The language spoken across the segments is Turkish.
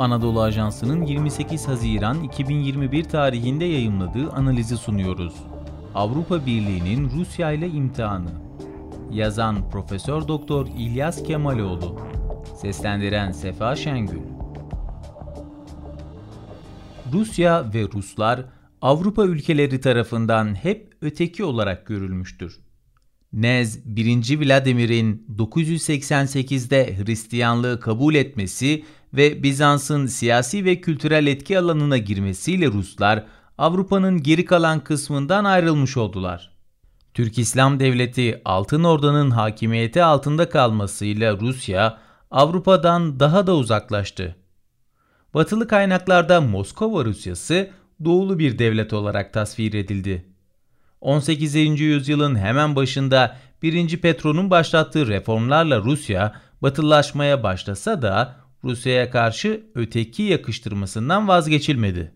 Anadolu Ajansı'nın 28 Haziran 2021 tarihinde yayımladığı analizi sunuyoruz. Avrupa Birliği'nin Rusya ile imtihanı. Yazan Profesör Doktor İlyas Kemaloğlu. Seslendiren Sefa Şengül. Rusya ve Ruslar Avrupa ülkeleri tarafından hep öteki olarak görülmüştür. Nez 1. Vladimir'in 988'de Hristiyanlığı kabul etmesi ve Bizans'ın siyasi ve kültürel etki alanına girmesiyle Ruslar Avrupa'nın geri kalan kısmından ayrılmış oldular. Türk İslam Devleti Altın Orda'nın hakimiyeti altında kalmasıyla Rusya Avrupa'dan daha da uzaklaştı. Batılı kaynaklarda Moskova Rusyası doğulu bir devlet olarak tasvir edildi. 18. yüzyılın hemen başında 1. Petro'nun başlattığı reformlarla Rusya batılılaşmaya başlasa da Rusya'ya karşı öteki yakıştırmasından vazgeçilmedi.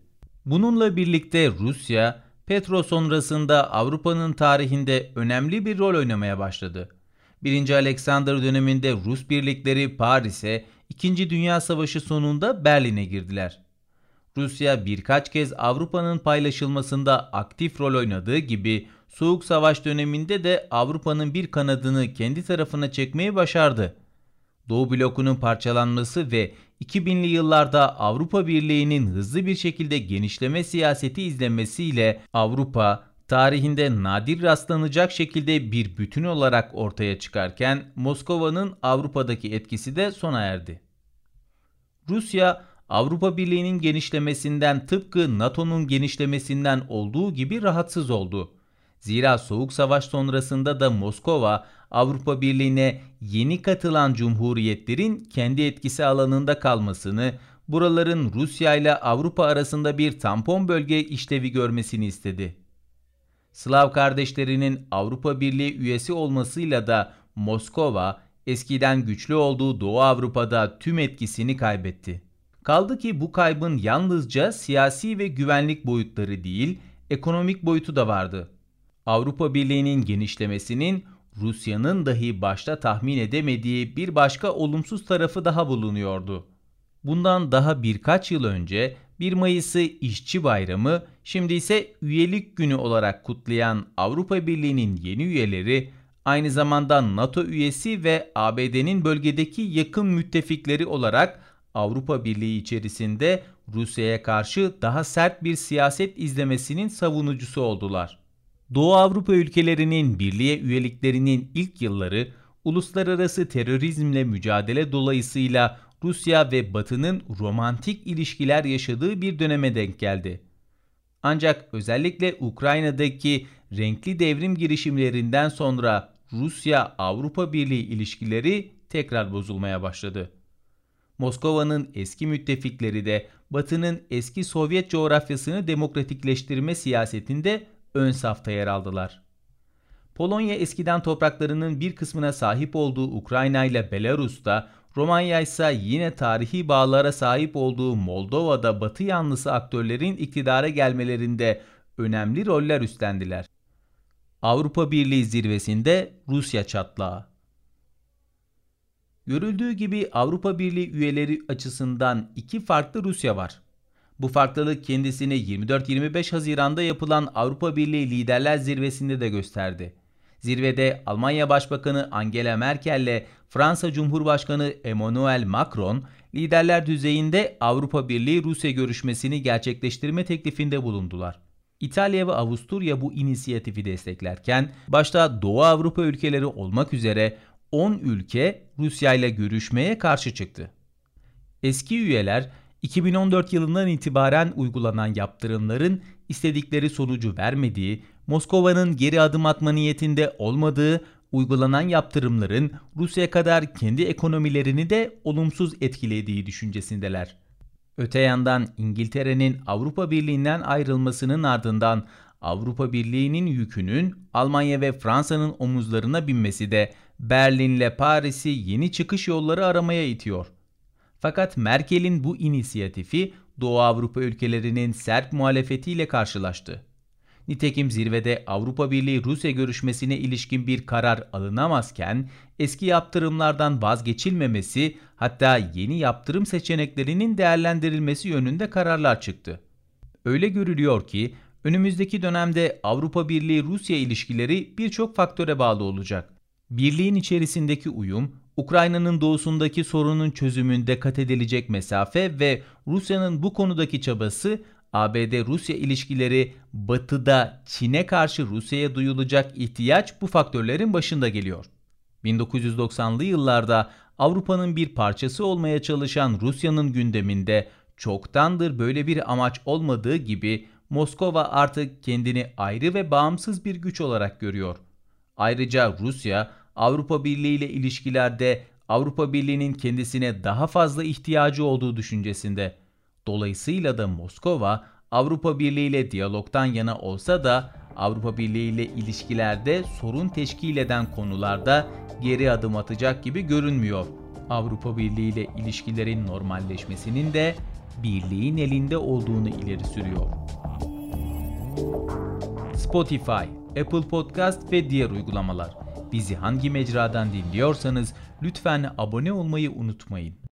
Bununla birlikte Rusya, Petro sonrasında Avrupa'nın tarihinde önemli bir rol oynamaya başladı. 1. Alexander döneminde Rus birlikleri Paris'e, 2. Dünya Savaşı sonunda Berlin'e girdiler. Rusya birkaç kez Avrupa'nın paylaşılmasında aktif rol oynadığı gibi Soğuk Savaş döneminde de Avrupa'nın bir kanadını kendi tarafına çekmeyi başardı. Doğu blokunun parçalanması ve 2000'li yıllarda Avrupa Birliği'nin hızlı bir şekilde genişleme siyaseti izlemesiyle Avrupa tarihinde nadir rastlanacak şekilde bir bütün olarak ortaya çıkarken Moskova'nın Avrupa'daki etkisi de sona erdi. Rusya Avrupa Birliği'nin genişlemesinden tıpkı NATO'nun genişlemesinden olduğu gibi rahatsız oldu. Zira Soğuk Savaş sonrasında da Moskova Avrupa Birliği'ne yeni katılan cumhuriyetlerin kendi etkisi alanında kalmasını, buraların Rusya ile Avrupa arasında bir tampon bölge işlevi görmesini istedi. Slav kardeşlerinin Avrupa Birliği üyesi olmasıyla da Moskova eskiden güçlü olduğu Doğu Avrupa'da tüm etkisini kaybetti. Kaldı ki bu kaybın yalnızca siyasi ve güvenlik boyutları değil, ekonomik boyutu da vardı. Avrupa Birliği'nin genişlemesinin Rusya'nın dahi başta tahmin edemediği bir başka olumsuz tarafı daha bulunuyordu. Bundan daha birkaç yıl önce 1 Mayıs'ı İşçi Bayramı, şimdi ise üyelik günü olarak kutlayan Avrupa Birliği'nin yeni üyeleri aynı zamanda NATO üyesi ve ABD'nin bölgedeki yakın müttefikleri olarak Avrupa Birliği içerisinde Rusya'ya karşı daha sert bir siyaset izlemesinin savunucusu oldular. Doğu Avrupa ülkelerinin birliğe üyeliklerinin ilk yılları uluslararası terörizmle mücadele dolayısıyla Rusya ve Batı'nın romantik ilişkiler yaşadığı bir döneme denk geldi. Ancak özellikle Ukrayna'daki renkli devrim girişimlerinden sonra Rusya-Avrupa Birliği ilişkileri tekrar bozulmaya başladı. Moskova'nın eski müttefikleri de Batı'nın eski Sovyet coğrafyasını demokratikleştirme siyasetinde ön safta yer aldılar. Polonya eskiden topraklarının bir kısmına sahip olduğu Ukrayna ile Belarus'ta, Romanya ise yine tarihi bağlara sahip olduğu Moldova'da Batı yanlısı aktörlerin iktidara gelmelerinde önemli roller üstlendiler. Avrupa Birliği zirvesinde Rusya çatlağı. Görüldüğü gibi Avrupa Birliği üyeleri açısından iki farklı Rusya var. Bu farklılık kendisini 24-25 Haziran'da yapılan Avrupa Birliği Liderler Zirvesi'nde de gösterdi. Zirvede Almanya Başbakanı Angela Merkel ile Fransa Cumhurbaşkanı Emmanuel Macron liderler düzeyinde Avrupa Birliği Rusya görüşmesini gerçekleştirme teklifinde bulundular. İtalya ve Avusturya bu inisiyatifi desteklerken başta Doğu Avrupa ülkeleri olmak üzere 10 ülke Rusya ile görüşmeye karşı çıktı. Eski üyeler 2014 yılından itibaren uygulanan yaptırımların istedikleri sonucu vermediği, Moskova'nın geri adım atma niyetinde olmadığı, uygulanan yaptırımların Rusya kadar kendi ekonomilerini de olumsuz etkilediği düşüncesindeler. Öte yandan İngiltere'nin Avrupa Birliği'nden ayrılmasının ardından Avrupa Birliği'nin yükünün Almanya ve Fransa'nın omuzlarına binmesi de Berlin'le Paris'i yeni çıkış yolları aramaya itiyor. Fakat Merkel'in bu inisiyatifi Doğu Avrupa ülkelerinin sert muhalefetiyle karşılaştı. Nitekim zirvede Avrupa Birliği Rusya görüşmesine ilişkin bir karar alınamazken eski yaptırımlardan vazgeçilmemesi hatta yeni yaptırım seçeneklerinin değerlendirilmesi yönünde kararlar çıktı. Öyle görülüyor ki önümüzdeki dönemde Avrupa Birliği Rusya ilişkileri birçok faktöre bağlı olacak. Birliğin içerisindeki uyum, Ukrayna'nın doğusundaki sorunun çözümünde kat edilecek mesafe ve Rusya'nın bu konudaki çabası ABD-Rusya ilişkileri batıda Çin'e karşı Rusya'ya duyulacak ihtiyaç bu faktörlerin başında geliyor. 1990'lı yıllarda Avrupa'nın bir parçası olmaya çalışan Rusya'nın gündeminde çoktandır böyle bir amaç olmadığı gibi Moskova artık kendini ayrı ve bağımsız bir güç olarak görüyor. Ayrıca Rusya Avrupa Birliği ile ilişkilerde Avrupa Birliği'nin kendisine daha fazla ihtiyacı olduğu düşüncesinde. Dolayısıyla da Moskova Avrupa Birliği ile diyalogtan yana olsa da Avrupa Birliği ile ilişkilerde sorun teşkil eden konularda geri adım atacak gibi görünmüyor. Avrupa Birliği ile ilişkilerin normalleşmesinin de birliğin elinde olduğunu ileri sürüyor. Spotify, Apple Podcast ve diğer uygulamalar. Bizi hangi mecradan dinliyorsanız lütfen abone olmayı unutmayın.